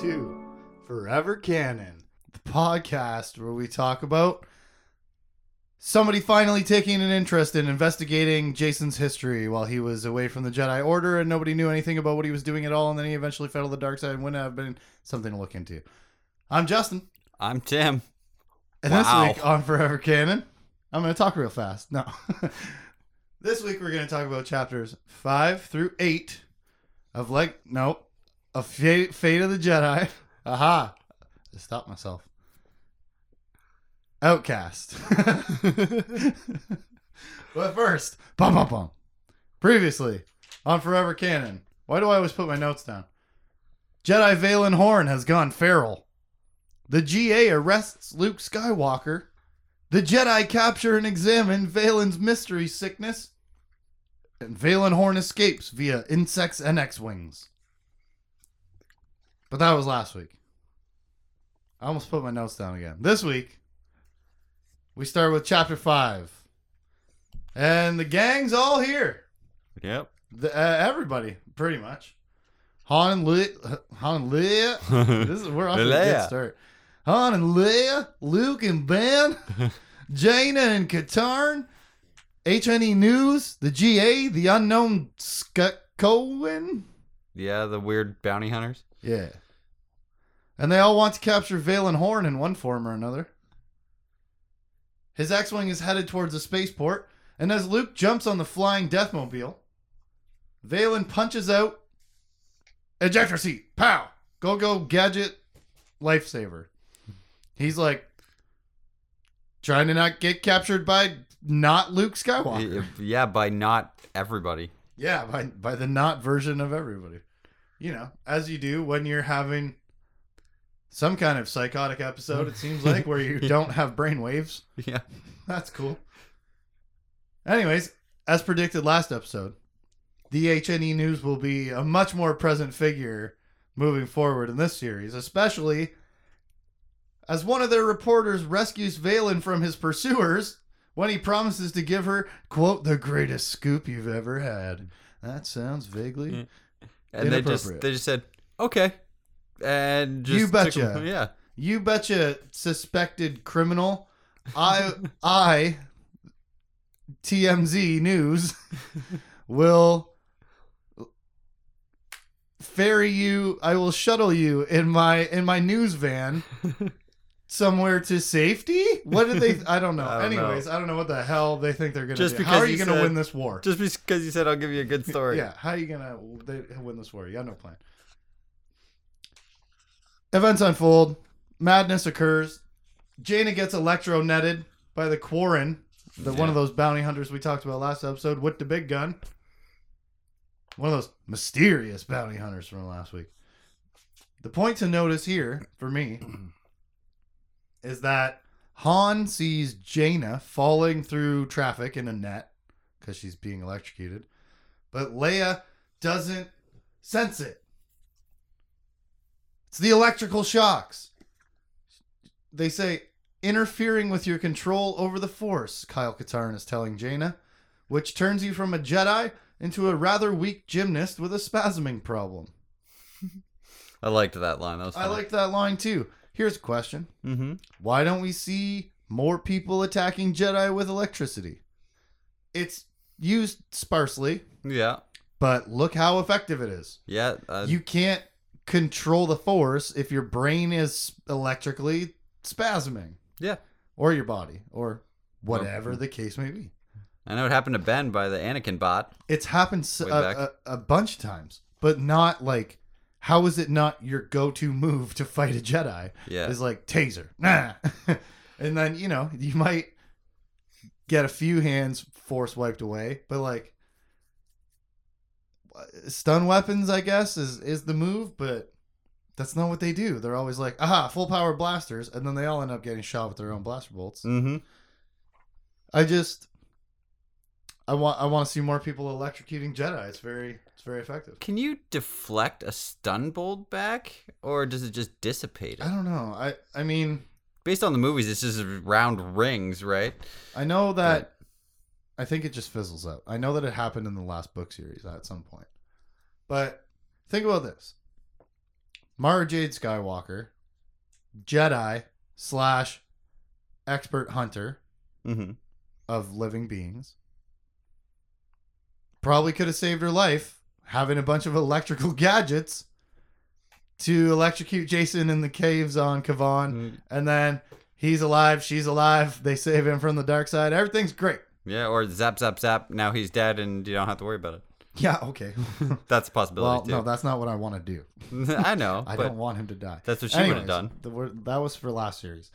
to Forever Canon, the podcast where we talk about somebody finally taking an interest in investigating Jacen's history while he was away from the Jedi Order and nobody knew anything about what he was doing at all, and then he eventually fell to the dark side and wouldn't have been something to look into. I'm Justin, I'm Tim. and Wow. this week on Forever Canon, I'm going to talk real fast. No. this week we're going to talk about chapters 5 through 8 of like no, of Fate, Fate of the Jedi. Aha. I stopped myself. Outcast. but first, bum bum bum. Previously on Forever Canon. Why do I always put my notes down? Jedi Valin Horn has gone feral. The GA arrests Luke Skywalker. The Jedi capture and examine Valin's mystery sickness. And Valin Horn escapes via insects and X-Wings. But that was last week. I almost put my notes down again. This week, we start with chapter 5. And the gang's all here. Yep. The, uh, everybody, pretty much. Han and Leia. Han and Leia. This is where I get start. Han and Leia, Luke and Ben, Jaina and Katarn, HNE News, the GA, the unknown Cohen. yeah, the weird bounty hunters. Yeah. And they all want to capture Valin Horn in one form or another. His X Wing is headed towards the spaceport, and as Luke jumps on the flying Deathmobile, Valin punches out ejector seat. Pow! Go go gadget lifesaver. He's like trying to not get captured by not Luke Skywalker. Yeah, by not everybody. Yeah, by by the not version of everybody. You know, as you do when you're having some kind of psychotic episode, it seems like, where you don't have brain waves. Yeah. That's cool. Anyways, as predicted last episode, the HNE News will be a much more present figure moving forward in this series, especially as one of their reporters rescues Valin from his pursuers when he promises to give her, quote, the greatest scoop you've ever had. That sounds vaguely. And they just they just said, "Okay." And just You took betcha. him- Yeah. You betcha, suspected criminal. I, I, TMZ News, will ferry you. I will shuttle you in my in my news van somewhere to safety. What did they? I don't know. I don't know. Anyways, I don't know what the hell they think they're gonna Just do. How because are you gonna said- win this war? Just because you said I'll give you a good story. Yeah, how are you gonna they, win this war? You got no plan. Events unfold. Madness occurs. Jaina gets electro netted by the Quarren, the one of those bounty hunters we talked about last episode with the big gun. One of those mysterious bounty hunters from last week. The point to notice here, for me, is that Han sees Jaina falling through traffic in a net because she's being electrocuted, but Leia doesn't sense it. It's the electrical shocks. They say interfering with your control over the Force, Kyle Katarn is telling Jaina, which turns you from a Jedi into a rather weak gymnast with a spasming problem. I liked that line. That I liked that line too. Here's a question. Mm-hmm. Why don't we see more people attacking Jedi with electricity? It's used sparsely, Yeah. but look how effective it is. Yeah. Uh, You can't control the force if your brain is electrically spasming yeah. or your body or whatever the case may be. I know it happened to Ben by the Anakin bot. It's happened a, a, a bunch of times, but not like how is it not your go-to move to fight a Jedi? Yeah. Is like taser, nah, and then you know you might get a few hands force wiped away, but like stun weapons, I guess is is the move, but that's not what they do. They're always like, aha, full power blasters, and then they all end up getting shot with their own blaster bolts. Mm-hmm. I just I want I want to see more people electrocuting Jedi. It's very it's very effective. Can you deflect a stun bolt back, or does it just dissipate it? I don't know. I I mean Based on the movies, it's just round rings, right? I know that I think it just fizzles out. I know that it happened in the last book series at some point. But think about this. Mara Jade Skywalker, Jedi slash expert hunter Mm-hmm. of living beings. Probably could have saved her life having a bunch of electrical gadgets to electrocute Jacen in the caves on Kavan. Mm, And then he's alive, she's alive. They save him from the dark side. Everything's great. Yeah, or zap, zap, zap. Now he's dead, and you don't have to worry about it. Yeah, okay. That's a possibility well, possibility no, that's not what I want to do. I know, I don't want him to die. that's what she would have done. The, that was for last series.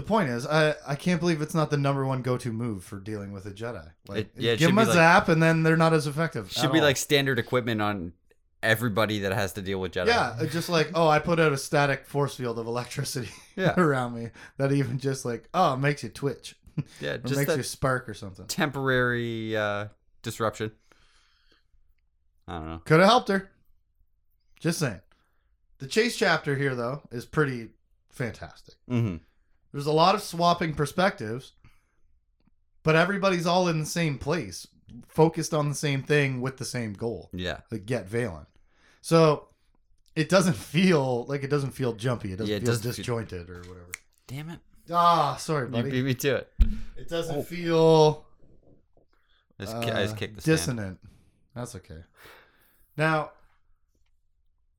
The point is, I, I can't believe it's not the number one go to move for dealing with a Jedi. Like, It- yeah, it give should them a be like- zap, and then they're not as effective. Should at be all. like standard equipment on everybody that has to deal with Jedi. yeah, it's just like oh, I put out a static force field of electricity Yeah. around me that even just like oh, it makes you twitch yeah, just makes that you spark or something. temporary uh, disruption. I don't know. Could have helped her. Just saying. The chase chapter here though is pretty fantastic. Mm-hmm. There's a lot of swapping perspectives, but everybody's all in the same place, focused on the same thing with the same goal, Yeah, like get Valin. So it doesn't feel like it doesn't feel jumpy. It doesn't Yeah, it feel doesn't feel- disjointed or whatever. damn it, Ah, sorry, you buddy. beat me to it. It doesn't Oh. feel I just, ki- I just uh, kicked the stand. dissonant. That's okay. Now,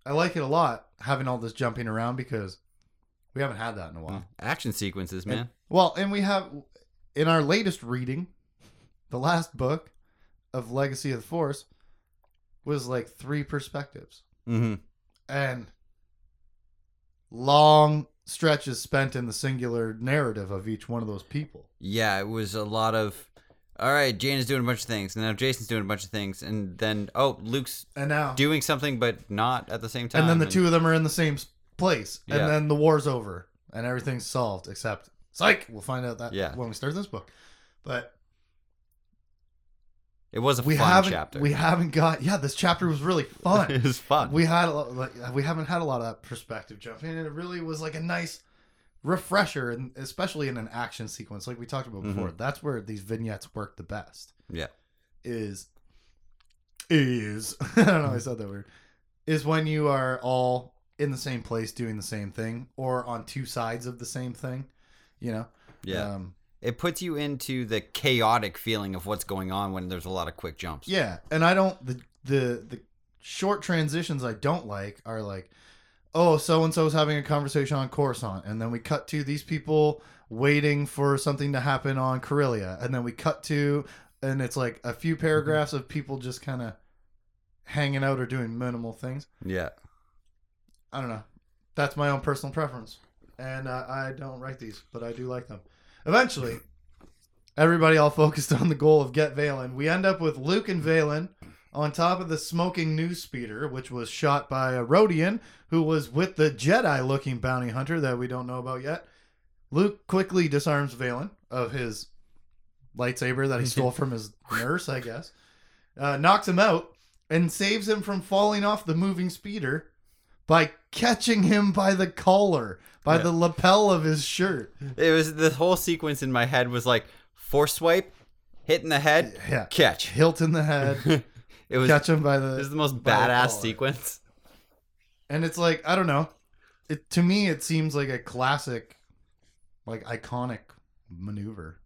I like it a lot having all this jumping around because we haven't had that in a while. Mm. Action sequences, man. Well, and we have in our latest reading, the last book of Legacy of the Force was like three perspectives Mm-hmm. and long stretches spent in the singular narrative of each one of those people. Yeah, it was a lot of. All right, Jane is doing a bunch of things, and now Jacen's doing a bunch of things, and then oh, Luke's And now doing something, but not at the same time. and then the two of them are in the same place and Yeah. then the war's over and everything's solved except psych we'll find out that Yeah. when we start this book but It was a we fun haven't chapter. we haven't got yeah this chapter was really fun it was fun. we had a lot, like we haven't had a lot of that perspective jumping and it really was like a nice refresher and especially in an action sequence like we talked about Mm-hmm. before that's where these vignettes work the best yeah. is is I don't know I said that word is when you are all in the same place doing the same thing or on two sides of the same thing you know Yeah. um, it puts you into the chaotic feeling of what's going on when there's a lot of quick jumps. yeah and I don't the the the short transitions I don't like are like oh so and so's having a conversation on Coruscant and then we cut to these people waiting for something to happen on Corellia and then we cut to and it's like a few paragraphs of people just kind of hanging out or doing minimal things Yeah. I don't know. That's my own personal preference, and uh, I don't write these, but I do like them. Eventually, everybody all focused on the goal of get Valin. We end up with Luke and Valin on top of the smoking news speeder, which was shot by a Rodian who was with the Jedi-looking bounty hunter that we don't know about yet. Luke quickly disarms Valin of his lightsaber that he stole from his nurse, I guess. Uh, knocks him out and saves him from falling off the moving speeder by catching him by the collar, by Yeah. the lapel of his shirt. It was the whole sequence in my head was like force swipe, hit in the head, Yeah. catch. Hilt in the head, it was catch him by it was the. the most by the badass sequence. And it's like, I don't know. It To me, it seems like a classic, like iconic maneuver.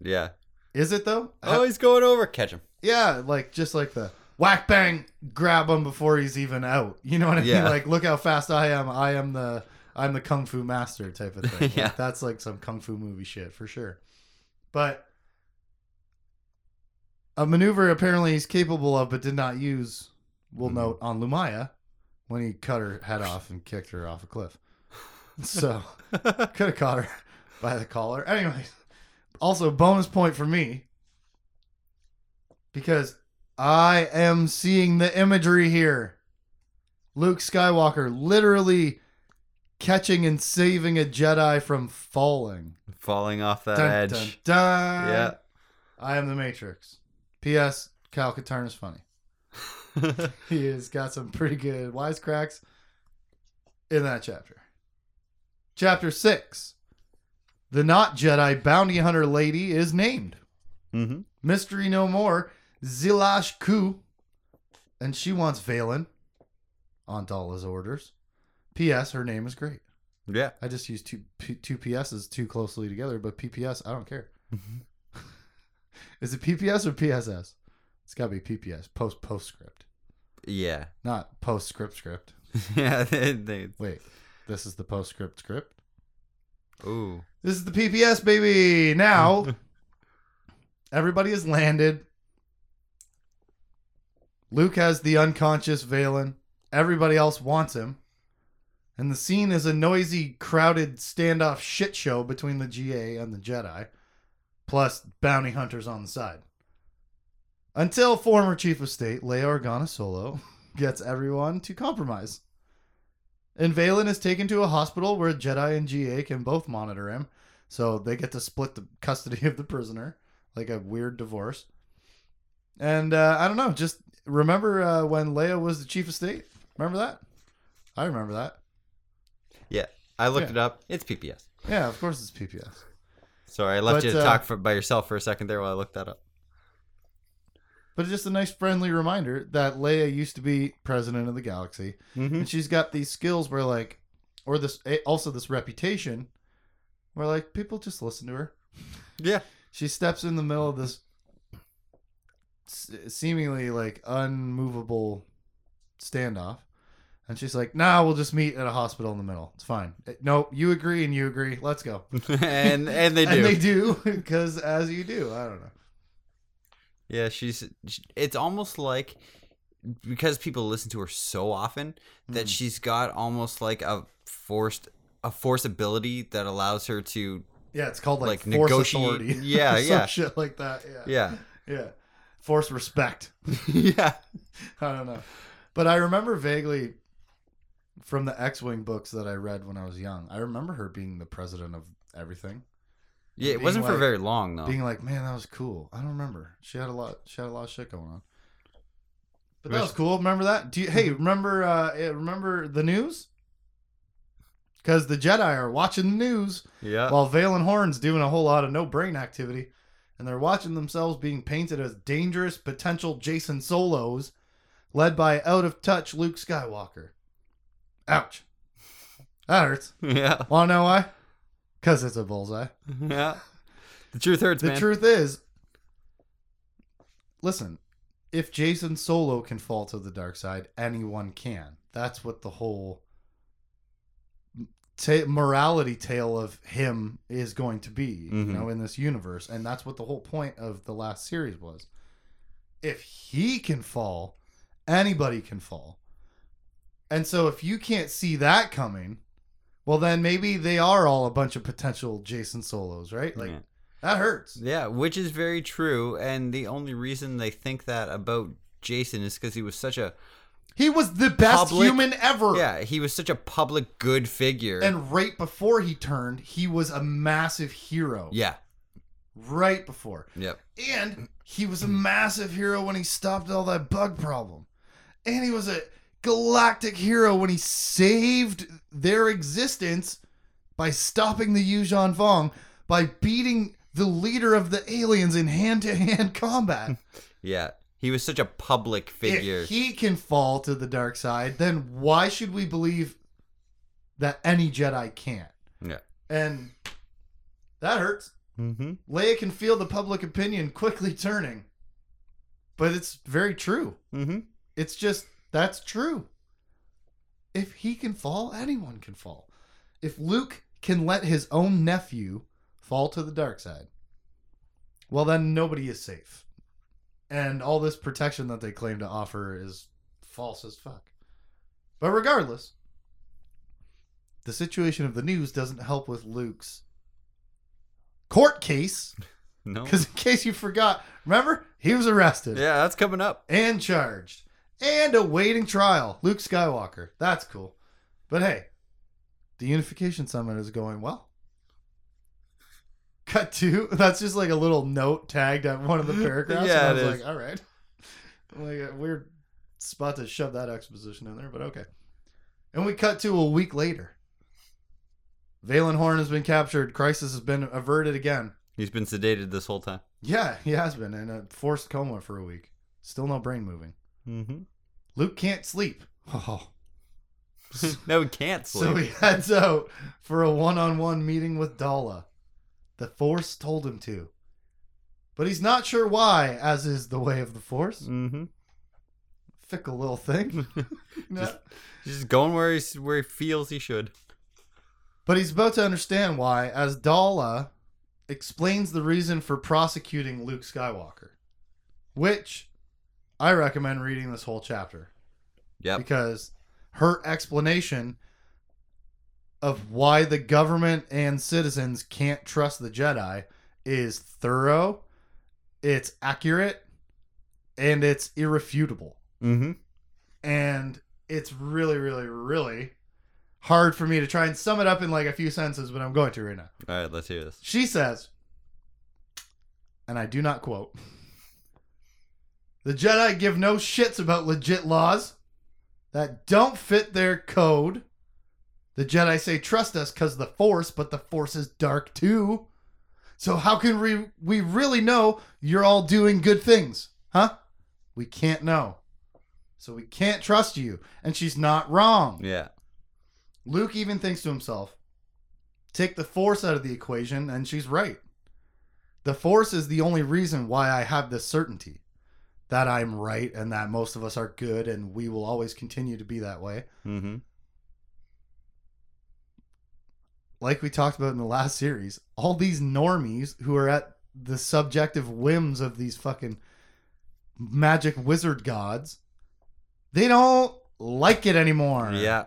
Yeah. Is it though? Oh, he's going over. Catch him. Yeah, like just like the whack bang, grab him before he's even out. You know what I Yeah. mean? Like, look how fast I am. I am the I'm the kung fu master type of thing. Like, Yeah. that's like some kung fu movie shit for sure. But a maneuver apparently he's capable of, but did not use. We'll Mhm. note on Lumiya when he cut her head off and kicked her off a cliff. So could have caught her by the collar. Anyways, also bonus point for me because I am seeing the imagery here. Luke Skywalker literally catching and saving a Jedi from falling. Falling off that Dun, edge. dun, dun. Yeah. I am the Matrix. P.S. Cal Katarn is funny. He has got some pretty good wisecracks in that chapter. Chapter 6. The not Jedi bounty hunter lady is named. hmm Mystery no more. Zilash Ku. And she wants Valin on Daala's orders. P.S. Her name is great. Yeah. I just use two P, two PSs too closely together, but PPS, I don't care. Mm-hmm. Is it PPS or PSS? It's got to be PPS, post postscript, Yeah. not postscript script. yeah. They, they, Wait, this is the postscript script. ooh. This is the PPS, baby. Now, everybody has landed. Luke has the unconscious Valin. Everybody else wants him. And the scene is a noisy, crowded standoff shit show between the GA and the Jedi, plus bounty hunters on the side. Until former Chief of State Leia Organa Solo gets everyone to compromise. And Valin is taken to a hospital where Jedi and GA can both monitor him, so they get to split the custody of the prisoner, like a weird divorce. And uh, I don't know, just remember uh, when Leia was the chief of state? Remember that? I remember that. Yeah. I looked Yeah. it up. It's PPS. Yeah, of course it's PPS. Sorry, I left But, you to uh, talk for, by yourself for a second there while I looked that up. But it's just a nice friendly reminder that Leia used to be president of the galaxy, Mm-hmm. and she's got these skills where like, or this eh, also this reputation, where like people just listen to her. Yeah. she steps in the middle of this seemingly like unmovable standoff and she's like nah we'll just meet at a hospital in the middle it's fine Eh, no you agree and you agree let's go and and they do. and they do because as you do i don't know Yeah, she's. It's almost like because people listen to her so often that Mm. she's got almost like a forced a force ability that allows her to. yeah it's called like, Like negotiate- authority yeah, yeah. shit like that yeah Yeah, yeah force respect yeah, I don't know. But I remember vaguely from the X Wing books that I read when I was young. I remember her being the president of everything. yeah. It wasn't for very long though. Being like, man, that was cool. I don't remember. She had a lot she had a lot of shit going on. But that was cool. Remember that? Do you hey, remember uh remember the news? Because the Jedi are watching the news yeah, while Valin Horn's doing a whole lot of no brain activity, and they're watching themselves being painted as dangerous potential Jacen Solos, led by out of touch Luke Skywalker. Ouch. That hurts. yeah, Want to know why? Because it's a bullseye. yeah. The truth hurts, The man. truth is, listen, if Jacen Solo can fall to the dark side, anyone can. That's what the whole ta- morality tale of him is going to be, Mhm. you know, in this universe. And that's what the whole point of the last series was. If he can fall, anybody can fall. And so if you can't see that coming, well, then maybe they are all a bunch of potential Jacen Solos, right? Like, Yeah. that hurts. Yeah, which is very true, and the only reason they think that about Jacen is because he was such a He was the best Public- human ever. yeah he was such a public good figure. And right before he turned, he was a massive hero. yeah, Right before. yep, And he was a massive hero when he stopped all that bug problem. And he was a galactic hero when he saved their existence by stopping the Yuuzhan Vong by beating the leader of the aliens in hand-to-hand combat. yeah. He was such a public figure. If he can fall to the dark side, then why should we believe that any Jedi can't? yeah. And that hurts. Mm-hmm. Leia can feel the public opinion quickly turning. But it's very true. Mm-hmm. It's just that's true. If he can fall, anyone can fall. If Luke can let his own nephew fall to the dark side, well then nobody is safe. And all this protection that they claim to offer is false as fuck. But regardless, the situation of the news doesn't help with Luke's court case. No. Because in case you forgot, remember he was arrested Yeah, that's coming up. and charged and awaiting trial. Luke Skywalker. That's cool. But hey, the Unification Summit is going well. Cut to that's just like a little note tagged at one of the paragraphs. Yeah, and I was is. like, all right. Like a weird spot to shove that exposition in there, but okay. And we cut to a week later. Valin Horn has been captured. Crisis has been averted again. He's been sedated this whole time. Yeah, he has been in a forced coma for a week. Still no brain moving. Mm-hmm. Luke can't sleep. Oh. no, he can't sleep. So he heads out for a one-on-one meeting with Daala. The Force told him to, but he's not sure why, as is the way of the Force. mm-hmm. Fickle little thing. No. Just- Just going where he's where he feels he should. But he's about to understand why, as Daala explains the reason for prosecuting Luke Skywalker, which I recommend reading this whole chapter Yeah. because her explanation of why the government and citizens can't trust the Jedi is thorough, it's accurate, and it's irrefutable. Mm-hmm. And it's really, really, really hard for me to try and sum it up in like a few sentences, but I'm going to right now. All right, let's hear this. She says, and I do not quote The Jedi give no shits about legit laws that don't fit their code. The Jedi say trust us because the Force, but the Force is dark too. So how can we we really know you're all doing good things? Huh? We can't know. So we can't trust you. And she's not wrong. Yeah. Luke even thinks to himself, take the Force out of the equation, and she's right. The Force is the only reason why I have this certainty that I'm right and that most of us are good and we will always continue to be that way. Mm-hmm. Like we talked about in the last series, all these normies who are at the subjective whims of these fucking magic wizard gods, they don't like it anymore. Yeah.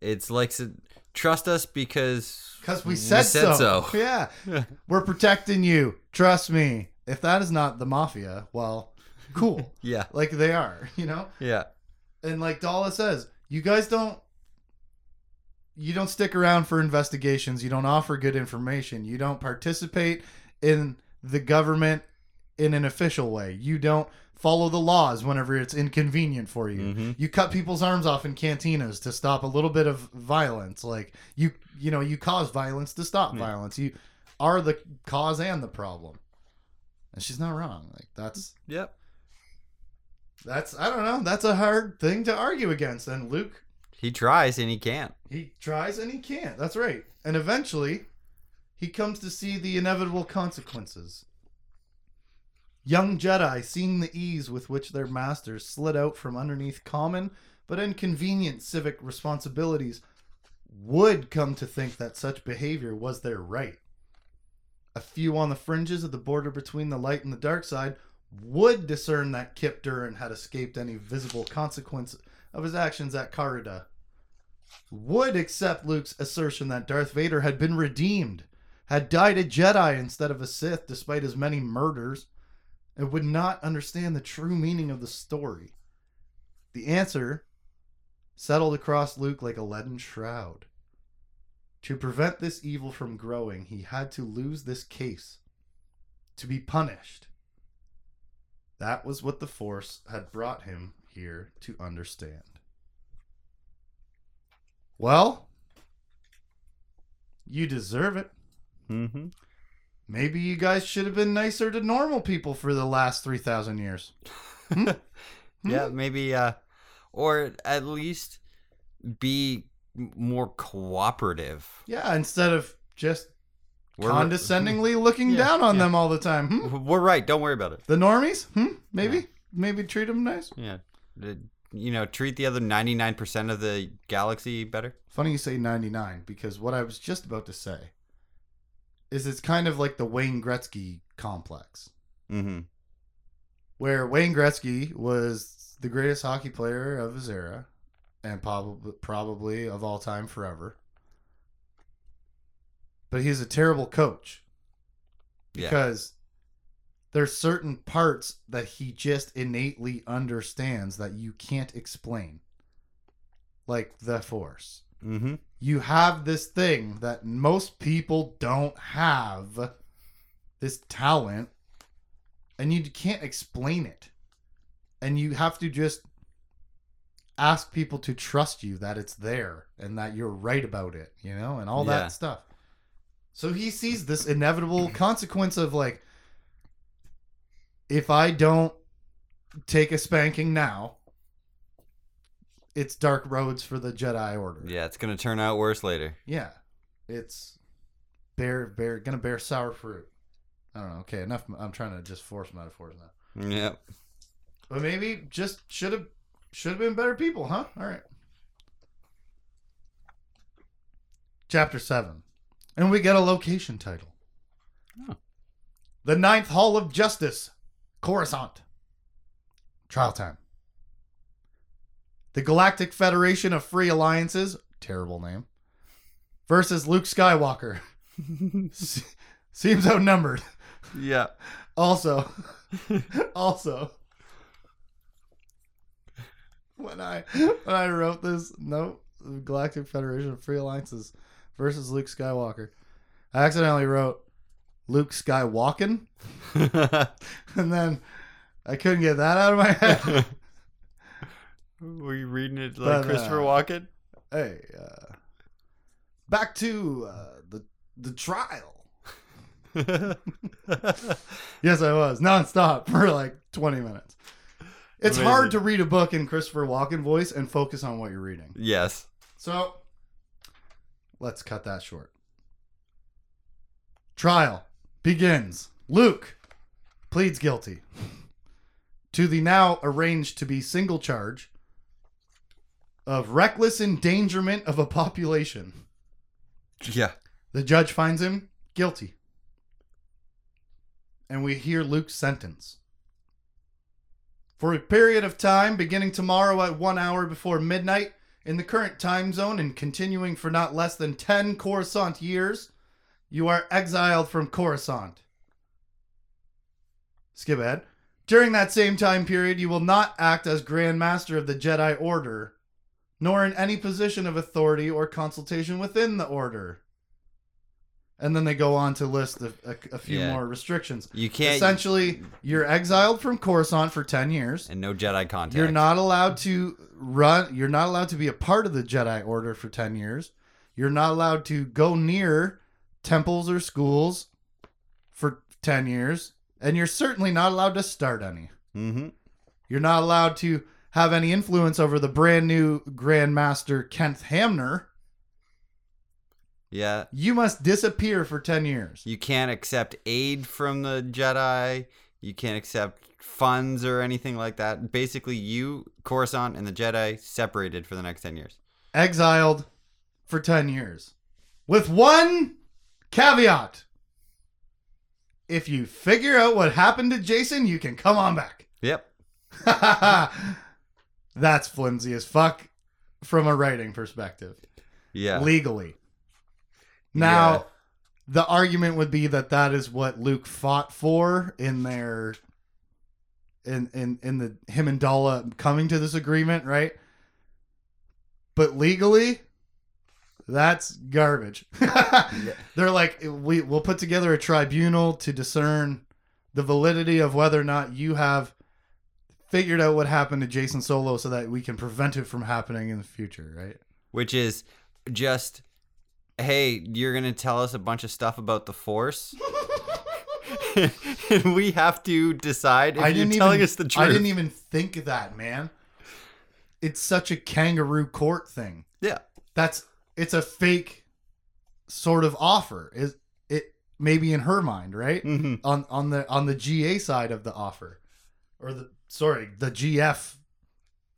It's like trust us because Because we said, so. Yeah. We're protecting you. Trust me. If that is not the mafia, well, cool. yeah. like they are, you know? Yeah. And like Daala says, you guys don't you don't stick around for investigations, you don't offer good information, you don't participate in the government in an official way. You don't follow the laws whenever it's inconvenient for you. Mhm. You cut people's arms off in cantinas to stop a little bit of violence. Like you you know, you cause violence to stop Yeah. violence. You are the cause and the problem. And she's not wrong. Like that's Yep. that's I don't know. That's a hard thing to argue against. And Luke, He tries and he can't. he tries and he can't. That's right. And eventually, he comes to see the inevitable consequences. Young Jedi, seeing the ease with which their masters slid out from underneath common but inconvenient civic responsibilities, would come to think that such behavior was their right. A few on the fringes of the border between the light and the dark side would discern that Kyp Durron had escaped any visible consequence of his actions at Carida. Would accept Luke's assertion that Darth Vader had been redeemed, had died a Jedi instead of a Sith despite his many murders, and would not understand the true meaning of the story. The answer settled across Luke like a leaden shroud. To prevent this evil from growing, he had to lose this case, to be punished. That was what the Force had brought him here to understand. Well, you deserve it. Mm-hmm. Maybe you guys should have been nicer to normal people for the last 3,000 years. Hmm? Yeah, maybe uh or at least be more cooperative. Yeah, instead of just We're- condescendingly looking Yeah, down on yeah. them all the time. Hmm? We're right, don't worry about it. The normies? Hmm? Maybe? Yeah. Maybe treat them nice? Yeah. You know, treat the other 99% of the galaxy better. Funny you say 99 because what I was just about to say is it's kind of like the Wayne Gretzky complex. Mm-hmm. where Wayne Gretzky was the greatest hockey player of his era and probably probably of all time forever. But he's a terrible coach Yeah. because there's certain parts that he just innately understands that you can't explain. Like the force. Mm-hmm. You have this thing that most people don't have this talent and you can't explain it. And you have to just ask people to trust you that it's there and that you're right about it, you know, and all Yeah. that stuff. So he sees this inevitable consequence of like if I don't take a spanking now, it's dark roads for the Jedi Order. Yeah, it's gonna turn out worse later. Yeah. It's bear bear gonna bear sour fruit. I don't know. Okay, enough. I'm trying to just force metaphors now. Yep. But maybe just should have should have been better people, huh? All right. Chapter seven, and we get a location title. Oh. The Ninth Hall of Justice, Coruscant. Trial time. The Galactic Federation of Free Alliances, terrible name, versus Luke Skywalker. Seems outnumbered. Yeah. Also, also, when I when I wrote this note, Galactic Federation of Free Alliances versus Luke Skywalker, I accidentally wrote Luke Skywalking, and then I couldn't get that out of my head. Were you reading it But, like uh, Christopher Walken? hey, uh, back to uh, the the trial. Yes, I was nonstop for like twenty minutes. It's Amazing. hard to read a book in Christopher Walken voice and focus on what you're reading. yes. So let's cut that short. Trial begins. Luke pleads guilty to the now arranged to be single charge of reckless endangerment of a population. Yeah. The judge finds him guilty. And we hear Luke's sentence. For a period of time beginning tomorrow at one hour before midnight in the current time zone and continuing for not less than 10 Coruscant years, you are exiled from Coruscant. Skip ahead. During that same time period, you will not act as Grand Master of the Jedi Order, nor in any position of authority or consultation within the Order. And then they go on to list a, a, a few Yeah. more restrictions. You can't. Essentially, you're exiled from Coruscant for 10 years. and no Jedi contact. You're not allowed to run. You're not allowed to be a part of the Jedi Order for 10 years. You're not allowed to go near temples or schools for 10 years. And you're certainly not allowed to start any. Mm-hmm. You're not allowed to have any influence over the brand new Grand Master Kenneth Hamner. Yeah. You must disappear for 10 years. You can't accept aid from the Jedi. You can't accept funds or anything like that. Basically, you, Coruscant, and the Jedi separated for the next 10 years. Exiled for 10 years. With one caveat. If you figure out what happened to Jacen, you can come on back. Yep. That's flimsy as fuck from a writing perspective. Yeah. Legally. Now, Yeah. the argument would be that that is what Luke fought for in their in in in the him and Daala coming to this agreement, right? But legally, that's garbage. They're like, we we'll put together a tribunal to discern the validity of whether or not you have figured out what happened to Jacen Solo, so that we can prevent it from happening in the future, right? Which is just, hey, you're going to tell us a bunch of stuff about the Force. and we have to decide if I you're telling even, us the truth. I didn't even think of that, man. It's such a kangaroo court thing. Yeah. That's it's a fake sort of offer. Is it maybe in her mind, right? hmm On on the on the GA side of the offer. Or the sorry, the GF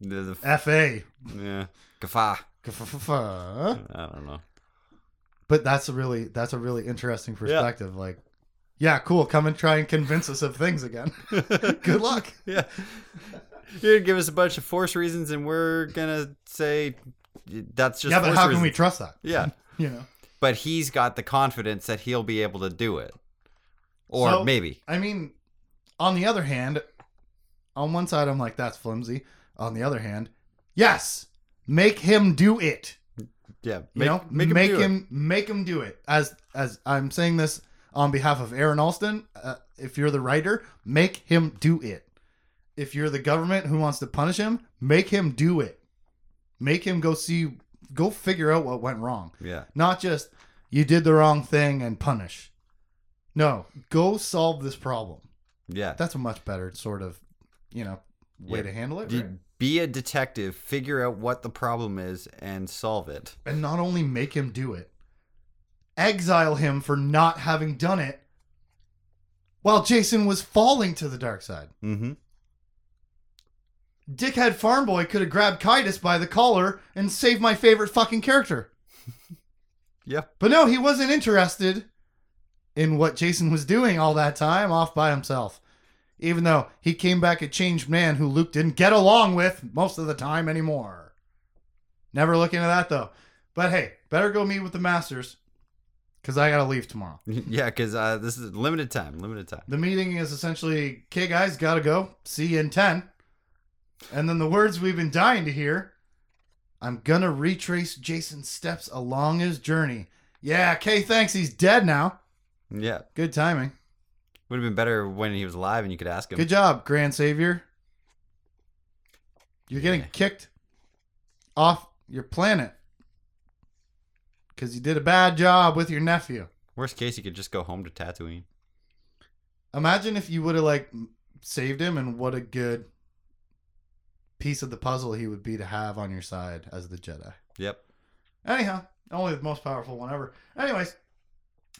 The, the, FA. yeah. Gaffa. But I don't know. But that's a really that's a really interesting perspective. Like, yeah, cool. Come and try and convince us of things again. Good luck. Yeah. You're gonna give us a bunch of force reasons, and we're gonna say that's just yeah, but how can we trust that? Yeah, You know. but he's got the confidence that he'll be able to do it, or So- maybe. I mean, on the other hand, on one side I'm like that's flimsy. On the other hand, yes, make him do it. Yeah, You know, make make, him. it. him make him do it. As as I'm saying this on behalf of Aaron Allston, uh, if you're the writer, make him do it. If you're the government who wants to punish him, make him do it. Make him go see, go figure out what went wrong. Yeah, Not just you did the wrong thing and punish. No, go solve this problem. yeah. That's a much better sort of, you know, way Yeah. to handle it. Right? Be a detective, figure out what the problem is, and solve it. And not only make him do it, exile him for not having done it while Jacen was falling to the dark side. Mm-hmm. Dickhead farm boy could have grabbed Caedus by the collar and saved my favorite fucking character. Yep. But no, he wasn't interested in what Jacen was doing all that time off by himself. Even though he came back a changed man who Luke didn't get along with most of the time anymore. Never look into that though. But hey, better go meet with the masters because I gotta leave tomorrow. Yeah, because uh, this is limited time. Limited time. The meeting is essentially, okay, guys, gotta go. See you in 10. And then the words we've been dying to hear I'm gonna retrace Jacen's steps along his journey. Yeah, Kay thanks he's dead now. Yeah. Good timing. Would have been better when he was alive and you could ask him. Good job, Grand Savior. You're getting Yeah. kicked off your planet because you did a bad job with your nephew. Worst case, you could just go home to Tatooine. Imagine if you would have like saved him, and what a good piece of the puzzle he would be to have on your side as the Jedi. Yep. Anyhow, only the most powerful one ever. Anyways,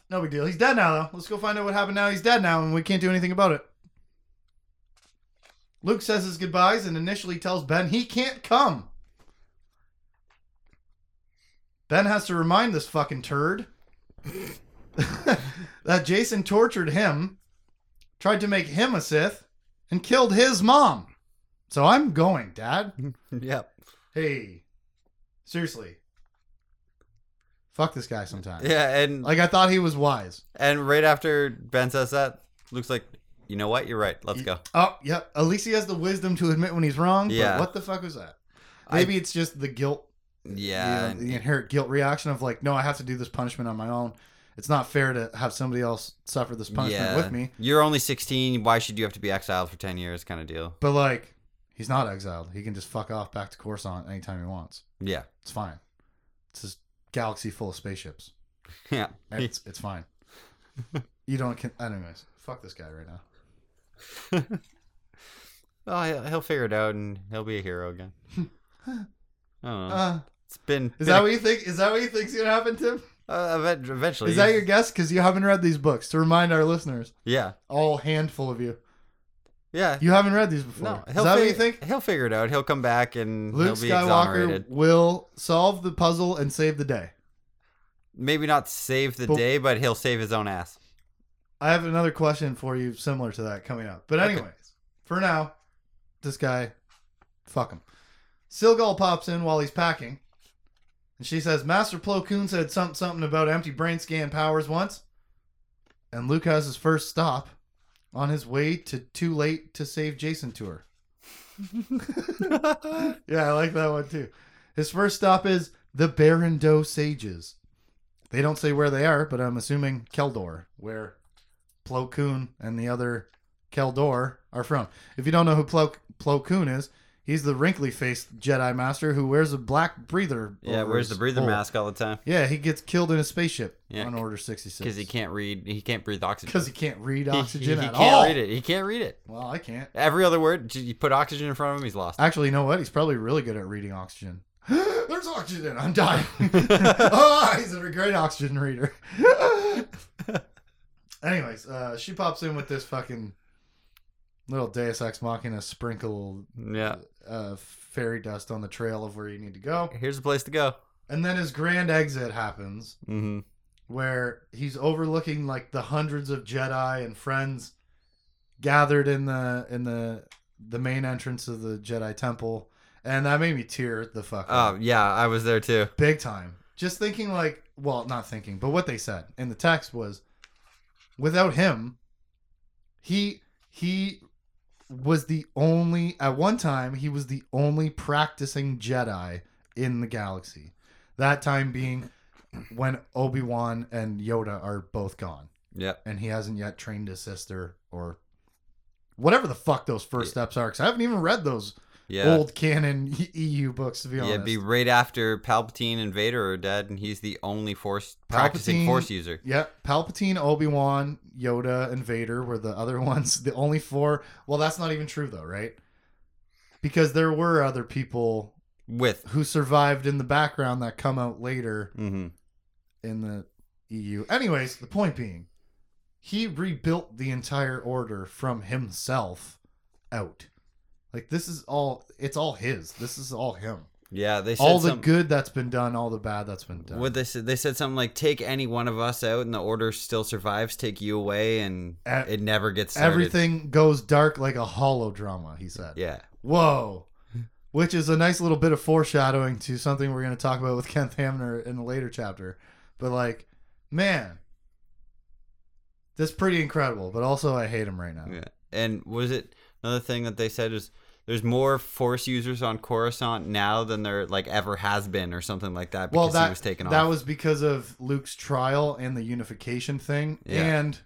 no big deal. He's dead now, though. Let's go find out what happened now. He's dead now, and we can't do anything about it. Luke says his goodbyes and initially tells Ben he can't come. Ben has to remind this fucking turd that Jacen tortured him, tried to make him a Sith, and killed his mom. So I'm going, Dad. yep. Hey, seriously. Fuck this guy sometimes. Yeah, and Like I thought he was wise. and right after Ben says that, Luke's like, you know what? You're right. Let's go. Oh, yep. At least he has the wisdom to admit when he's wrong. Yeah. But what the fuck was that? I- Maybe it's just the guilt, Yeah. know, the inherent guilt reaction of like, no, I have to do this punishment on my own. It's not fair to have somebody else suffer this punishment yeah. with me. You're only 16. Why should you have to be exiled for 10 years? Kind of deal. But like, he's not exiled. He can just fuck off back to Coruscant anytime he wants. Yeah. It's fine. It's this galaxy full of spaceships. Yeah. It's it's fine. You don't. Con- anyways, fuck this guy right now. Oh, he'll, he'll figure it out and he'll be a hero again. I don't know. Uh, it's been. is been that a- what you think? Is that what you think's gonna happen, Tim? uh, eventually? Is that your guess? Because you haven't read these books. To remind our listeners, Yeah. all handful of you, Yeah. you haven't read these before. no. is He'll that what you think? He'll figure it out. He'll come back and Luke he'll be Skywalker exonerated. will solve the puzzle and save the day. Maybe not save the But- day, but he'll save his own ass. I have another question for you, similar to that, coming up. But Okay. anyways, for now, this guy, fuck him. Cilghal pops in while he's packing, and she says, "Master Plo Koon said something something about empty brain scan powers once." And Luke has his first stop on his way to Too Late to Save Jacen tour. Yeah, I like that one too. His first stop is the Baran Do Sages. They don't say where they are, but I'm assuming Keldor, where Plo Koon and the other Kel Dor are from. If you don't know who Plo, Plo Koon is, he's the wrinkly faced Jedi Master who wears a black breather. yeah. Wears the breather hole. mask all the time Yeah, he gets killed in a spaceship Yeah, on Order 66. because he can't read. He can't breathe oxygen. Because he can't read oxygen he, he at can't all. read it. He can't read it. Well, I can't. Every other word, you put oxygen in front of him, he's lost. Actually, you know what? He's probably really good at reading oxygen. There's oxygen. I'm dying. oh, he's a great oxygen reader. Anyways, uh, she pops in with this fucking little Deus Ex Machina sprinkle yeah. uh, fairy dust on the trail of where you need to go. Here's the place to go. And then his grand exit happens Mm-hmm. where he's overlooking like the hundreds of Jedi and friends gathered in the in the the main entrance of the Jedi temple. And that made me tear the fuck up. Oh yeah, I was there too. big time. Just thinking like, well, not thinking, but what they said in the text was, without him, he he was the only at one time he was the only practicing Jedi in the galaxy. That time being when Obi Wan and Yoda are both gone, Yeah, and he hasn't yet trained his sister or whatever the fuck those first steps are. Because I haven't even read those Yeah. old canon EU books to be yeah, honest. it'd be right after Palpatine and Vader are dead, and he's the only Force practicing Palpatine- Force user. Yeah, Palpatine, Obi Wan, Yoda, and Vader were the other ones. The only four. Well, that's not even true though, right? because there were other people With. who survived in the background that come out later hmm in the EU. Anyways, the point being, he rebuilt the entire order from himself out. Like this is all it's all his. This is all him. Yeah, they said All the some- good that's been done, all the bad that's been done. What they said, they said something like, "Take any one of us out, and the order still survives. Take you away, and E- it never gets started." Everything goes dark like a holodrama, he said. Yeah, Whoa. Which is a nice little bit of foreshadowing to something we're going to talk about with Kenth Hamner in a later chapter. But like, man, that's pretty incredible. But also, I hate him right now. yeah. And was it another thing that they said is there's more Force users on Coruscant now than there like ever has been, or something like that, because Well, that he was taken that off. was because of Luke's trial and the unification thing, Yeah. and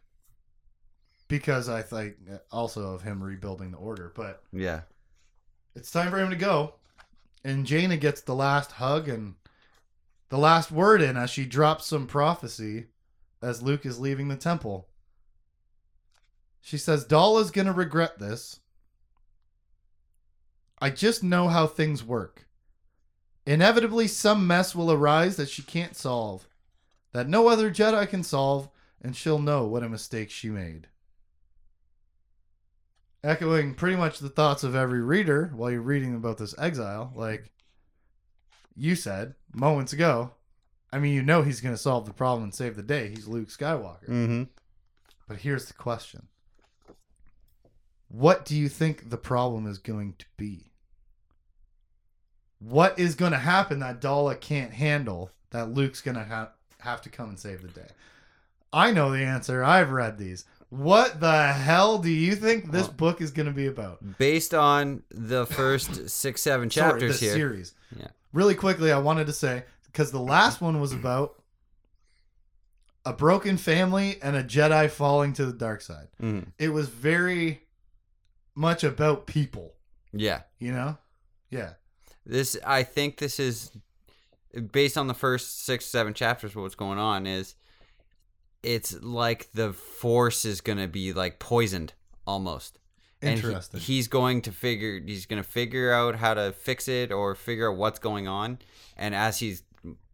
because I think also of him rebuilding the order. But yeah, it's time for him to go. And Jaina gets the last hug and the last word in as she drops some prophecy as Luke is leaving the temple. She says, Daala's going to regret this. I just know how things work. Inevitably, some mess will arise that she can't solve, that no other Jedi can solve, and she'll know what a mistake she made echoing pretty much the thoughts of every reader while you're reading about this exile. Like you said moments ago, I mean, you know he's going to solve the problem and save the day. He's Luke Skywalker. mm-hmm. But here's the question What do you think the problem is going to be? What is going to happen that Daala can't handle that Luke's going to ha- have to come and save the day? I know the answer. I've read these. What the hell do you think this book is going to be about? based on the first six, seven Sorry, chapters the here. series. Yeah. Really quickly, I wanted to say because the last one was about a broken family and a Jedi falling to the dark side. Mhm. It was very much about people, Yeah, you know? Yeah. this I think this is based on the first six, seven chapters. What's going on is it's like the Force is gonna be like poisoned almost. And he- Interesting. he's going to figure. He's going to figure out how to fix it or figure out what's going on. And as he's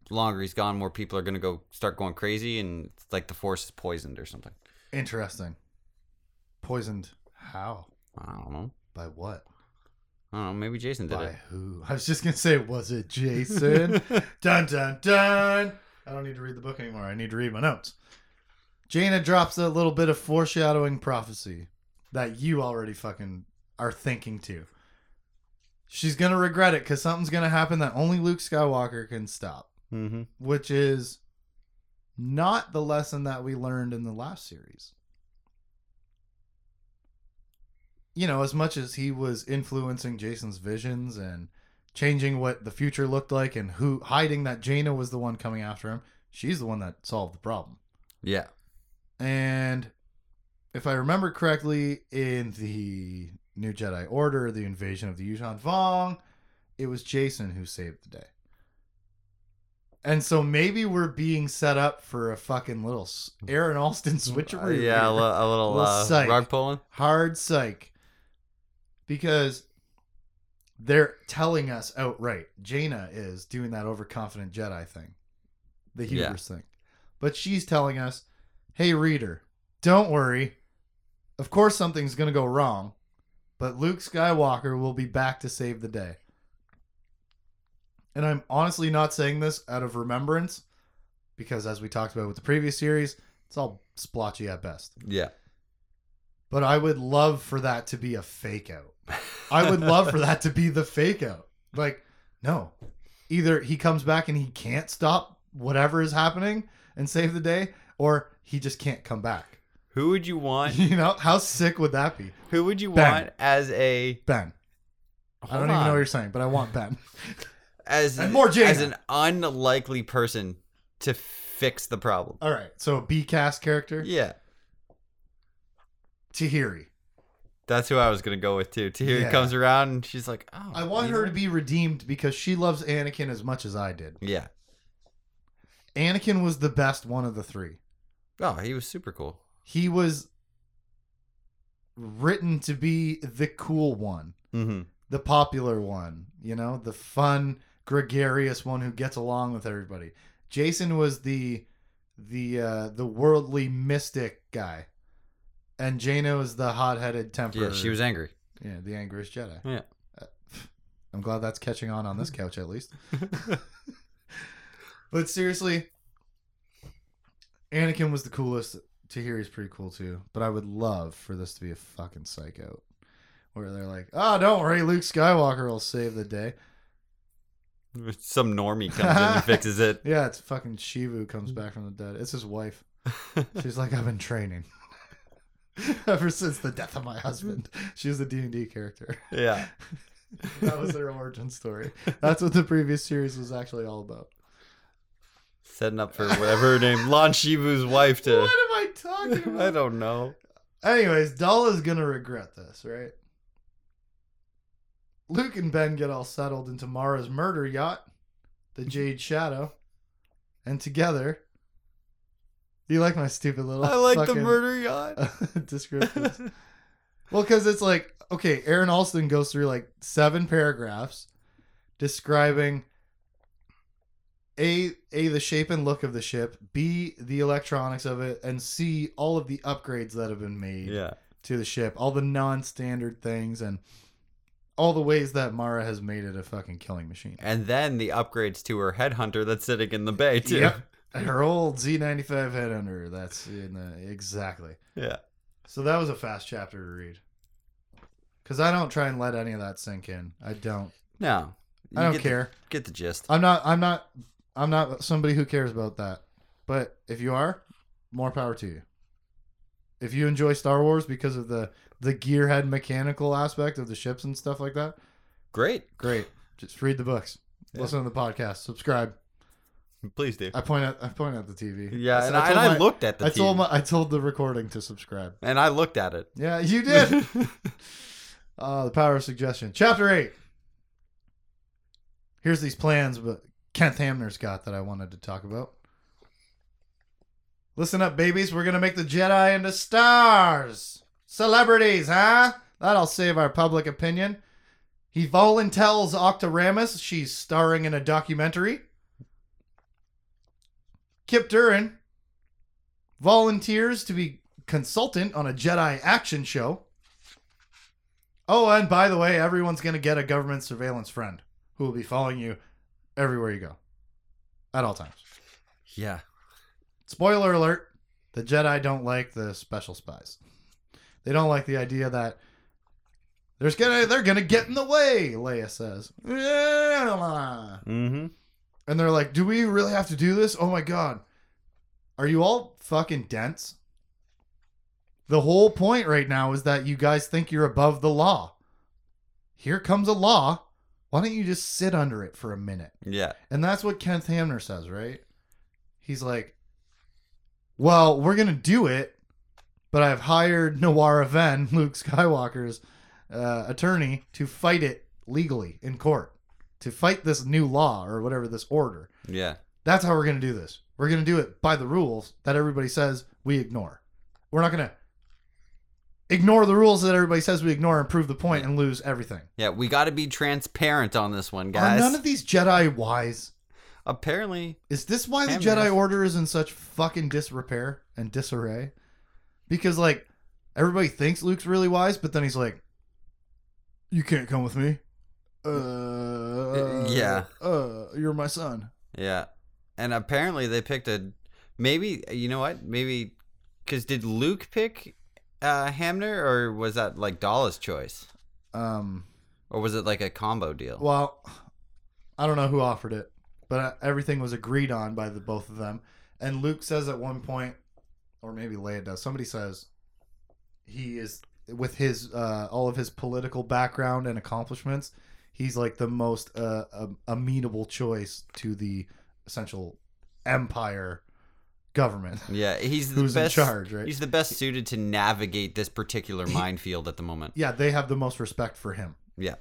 longer he's gone, more people are going to go start going crazy, and it's like the force is poisoned or something. Interesting. Poisoned how? I don't know. By what? I don't know. Maybe Jacen did By it. who? I was just gonna say, was it Jacen? dun dun dun. I don't need to read the book anymore. I need to read my notes. Jaina drops a little bit of foreshadowing prophecy that you already fucking are thinking to. She's gonna regret it because something's gonna happen that only Luke Skywalker can stop, Mm-hmm. which is not the lesson that we learned in the last series. You know, as much as he was influencing Jacen's visions and changing what the future looked like and who hiding that Jaina was the one coming after him, she's the one that solved the problem. Yeah. And if I remember correctly, in the New Jedi Order, the invasion of the Yuuzhan Vong, it was Jacen who saved the day. And so maybe we're being set up for a fucking little Aaron Allston switcheroo. Uh, yeah, a, li- a little, Little uh, psych. rug pulling. hard psych. Because they're telling us outright, Jaina is doing that overconfident Jedi thing, the Yeah. thing. But she's telling us, hey, reader, don't worry. Of course, something's going to go wrong, but Luke Skywalker will be back to save the day. And I'm honestly not saying this out of remembrance, because as we talked about with the previous series, it's all splotchy at best. Yeah. But I would love for that to be a fake out. I would love for that to be the fake out. Like, no. Either he comes back and he can't stop whatever is happening and save the day, or he just can't come back. Who would you want? You know, how sick would that be? Who would you Ben. want as a? Ben. I don't even know what you're saying, but I want Ben. as And more Jaina. as an unlikely person to fix the problem. All right. So a B cast character, Yeah. Tahiri. That's who I was gonna go with too. Tahiri Yeah. comes around and she's like, "Oh, I want her to be redeemed because she loves Anakin as much as I did. Yeah. Anakin was the best one of the three. Oh, he was super cool. he was written to be the cool one, Mm-hmm. the popular one, you know, the fun, gregarious one who gets along with everybody. Jacen was the the uh the worldly mystic guy. And Jaina was the hot-headed temper. Yeah, she was angry. yeah, the angriest Jedi. Yeah. Uh, I'm glad that's catching on on this couch at least. But seriously, Anakin was the coolest. Tahiri's pretty cool too. But I would love for this to be a fucking psycho. Where they're like, oh, don't worry, Luke Skywalker will save the day. Some normie comes in and fixes it. Yeah, it's fucking Shivu comes back from the dead. It's his wife. She's like, I've been training. Ever since the death of my husband. She was a D&D character. yeah. That was their origin story. That's what the previous series was actually all about. Setting up for whatever her name, Lon Shivu's wife to. What am I talking about? I don't know. Anyways, Daala's gonna regret this, right? Luke and Ben get all settled into Mara's murder yacht, the Jade Shadow, and together. You like my stupid little I like the fucking murder yacht. descriptions? well, because it's like okay, Aaron Allston goes through like seven paragraphs describing a a the shape and look of the ship, b the electronics of it, and c all of the upgrades that have been made yeah. to the ship, all the non-standard things, and all the ways that Mara has made it a fucking killing machine. And then the upgrades to her headhunter that's sitting in the bay, too. Yep, her old Z95 headhunter. That's in the exactly. Yeah. So that was a fast chapter to read. Because I don't try and let any of that sink in. I don't. No. I don't get the- care. get the gist. I'm not. I'm not. I'm not somebody who cares about that. But if you are, more power to you. If you enjoy Star Wars because of the the gearhead mechanical aspect of the ships and stuff like that, Great. great. Just read the books. Yeah. Listen to the podcast. Subscribe. Please do. I point at. I point at the TV. Yeah, I, and I and I my- looked at the I told my. I told the recording to subscribe. and I looked at it. Yeah, you did. uh, the power of suggestion. Chapter eight. Here's these plans, but Kenth Hamner's got that I wanted to talk about. Listen up, babies. We're gonna make the Jedi into stars, celebrities, huh? That'll save our public opinion. He voluntells Octa Ramis. She's starring in a documentary. Kyp Durron volunteers to be consultant on a Jedi action show. Oh, and by the way, everyone's going to get a government surveillance friend who will be following you everywhere you go at all times. Yeah. Spoiler alert the Jedi don't like the special spies. They don't like the idea that there's gonna they're gonna get in the way, Leia says. Mm-hmm. And they're like, Do we really have to do this? Oh my god. Are you all fucking dense? The whole point right now is that you guys think you're above the law. Here comes a law. Why don't you just sit under it for a minute? Yeah. And that's what Kenth Hamner says, right? He's like, Well, we're gonna do it, but I've hired Nawara Ven, Luke Skywalker's uh, attorney, to fight it legally in court. To fight this new law or whatever this order. Yeah. That's how we're going to do this. We're going to do it by the rules that everybody says we ignore. We're not going to ignore the rules that everybody says we ignore and prove the point and lose everything. Yeah. We got to be transparent on this one, guys. Are none of these Jedi wise? Apparently, Is this why the Jedi yeah. Order is in such fucking disrepair and disarray? Because like everybody thinks Luke's really wise, but then he's like, "You can't come with me." Uh, yeah. Uh, you're my son. yeah. And apparently they picked a. Maybe you know what? Maybe because did Luke pick uh, Hamner or was that like Daala's choice Um. or was it like a combo deal? Well, I don't know who offered it, but uh, everything was agreed on by the both of them. And Luke says at one point, or maybe Leia does. Somebody says he is with his uh, all of his political background and accomplishments. He's like the most uh, um, amenable choice to the essential empire government. yeah, he's the Who's in best. charge, right? He's the best suited to navigate this particular minefield at the moment. Yeah, they have the most respect for him Yeah.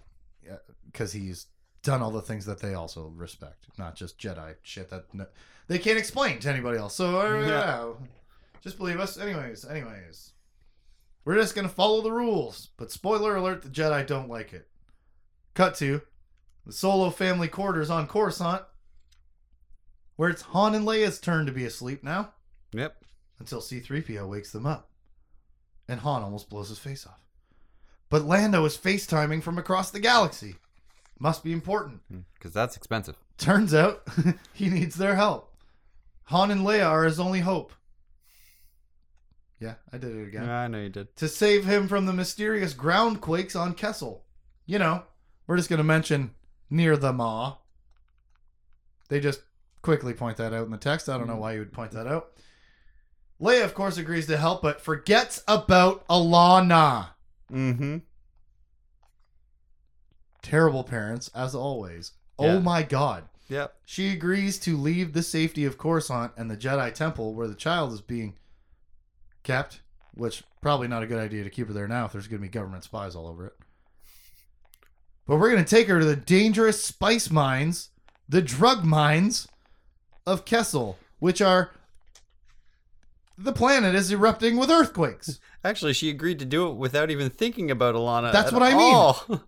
because he's done all the things that they also respect, not just Jedi shit that no, they can't explain to anybody else. So uh, Yeah. just believe us. Anyways, anyways, we're just gonna follow the rules. But spoiler alert: the Jedi don't like it. Cut to the Solo family quarters on Coruscant, where it's Han and Leia's turn to be asleep now, Yep. until C3PO wakes them up. And Han almost blows his face off. But Lando is FaceTiming from across the galaxy. Must be important. Hmm, because that's expensive. Turns out he needs their help. Han and Leia are his only hope. Yeah, I did it again. I know you did. To save him from the mysterious ground quakes on Kessel. You know, we're just going to mention near the Maw. They just quickly point that out in the text. I don't know why you would point that out. Leia, of course, agrees to help, but forgets about Allana. Mm-hmm. Terrible parents, as always. Yeah. Oh my god. Yep. She agrees to leave the safety of Coruscant and the Jedi Temple where the child is being kept, which probably not a good idea to keep her there now if there's going to be government spies all over it. But we're going to take her to the dangerous spice mines, the drug mines of Kessel, which are the planet is erupting with earthquakes. Actually, she agreed to do it without even thinking about Allana. That's at what I mean. all.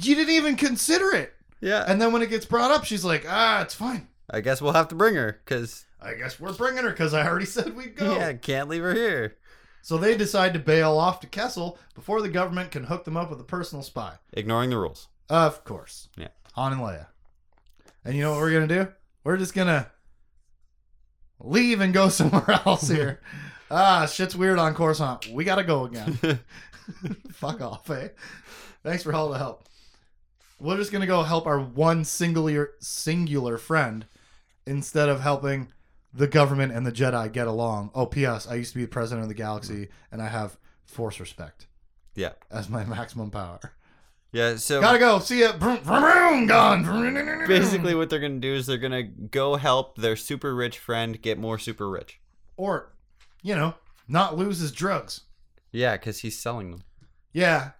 You didn't even consider it. yeah. And then when it gets brought up, she's like, "Ah, it's fine. I guess we'll have to bring her because I guess we're bringing her because I already said we'd go." yeah, can't leave her here. So they decide to bail off to Kessel before the government can hook them up with a personal spy. Ignoring the rules. Of course. Yeah. Han and Leia. And you know what we're going to do? We're just going to leave and go somewhere else here. ah, shit's weird on Coruscant. We got to go again. Fuck off, eh? Thanks for all the help. We're just going to go help our one singular singular friend instead of helping the government and the Jedi get along. Oh, P.S. I used to be the president of the galaxy and I have force respect yeah. as my maximum power. Yeah. So Gotta go. See ya. Vroom, vroom, vroom, Gone. basically, what they're gonna do is they're gonna go help their super rich friend get more super rich. or, you know, not lose his drugs. Yeah, because he's selling them Yeah.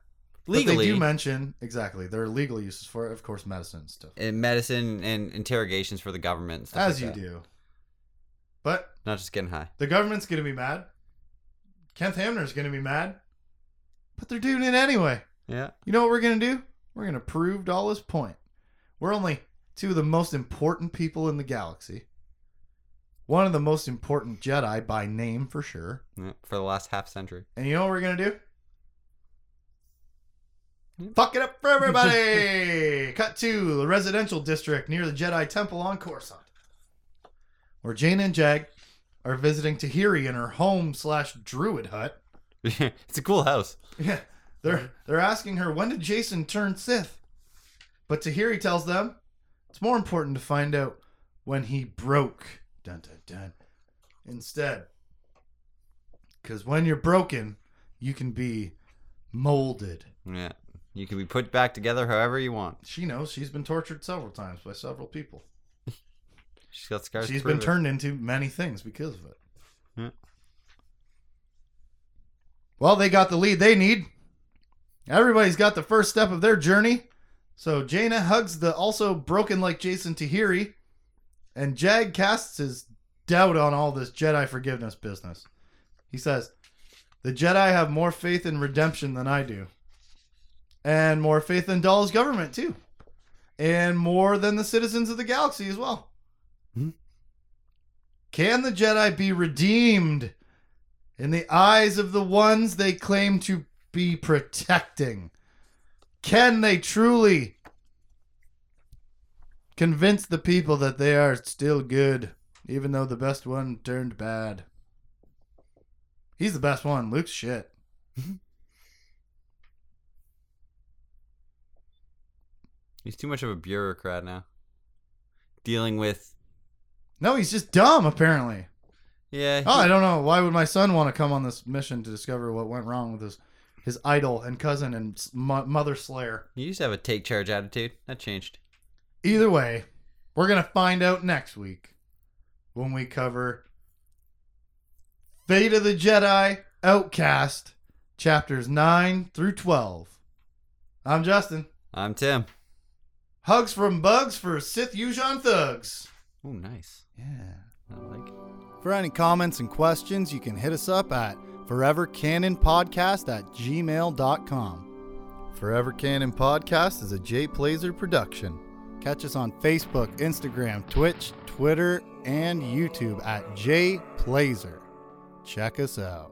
But legally. they do mention exactly there are legal uses for it, of course, medicine and stuff, in medicine and interrogations for the government. And stuff as like you that. do. Not just getting high. the government's gonna be mad. Kenth Hamner's gonna be mad. But they're doing it anyway. Yeah. You know what we're gonna do? We're gonna prove Daala's point. We're only two of the most important people in the galaxy. One of the most important Jedi by name for sure. yeah. For the last half century. And you know what we're gonna do? Fuck it up for everybody! Cut to the residential district near the Jedi Temple on Coruscant, where Jane and Jag are visiting Tahiri in her home slash druid hut. it's a cool house. Yeah, they're they're asking her when did Jacen turn Sith, but Tahiri tells them it's more important to find out when he broke. Dun dun dun. Instead, because when you're broken, you can be molded. Yeah. You can be put back together however you want. She knows she's been tortured several times by several people. She's got scars. She's been it. turned into many things because of it. Yeah. Well, they got the lead they need. Everybody's got the first step of their journey. So Jaina hugs the also broken like Jacen Tahiri, and Jag casts his doubt on all this Jedi forgiveness business. He says, The Jedi have more faith in redemption than I do. And more faith in Dahl's government, too. And more than the citizens of the galaxy as well. Hmm? Can the Jedi be redeemed in the eyes of the ones they claim to be protecting? Can they truly convince the people that they are still good, even though the best one turned bad? He's the best one. Luke's shit. Hmm? He's too much of a bureaucrat now. Dealing with. No, he's just dumb, apparently. Yeah. Oh, I don't know. Why would my son want to come on this mission to discover what went wrong with his his idol and cousin and mo- mother slayer? You used to have a take charge attitude. That changed. Either way, we're going to find out next week when we cover Fate of the Jedi Outcast, chapters 9 through 12. I'm Justin. I'm Tim. Hugs from Bugs for Sith Yuuzhan Thugs. Oh, nice. Yeah. I like it. For any comments and questions, you can hit us up at forevercanonpodcast at gmail.com. Forever Canon Podcast is a Jay Plazer production. Catch us on Facebook, Instagram, Twitch, Twitter, and YouTube at Jay Plazer. Check us out.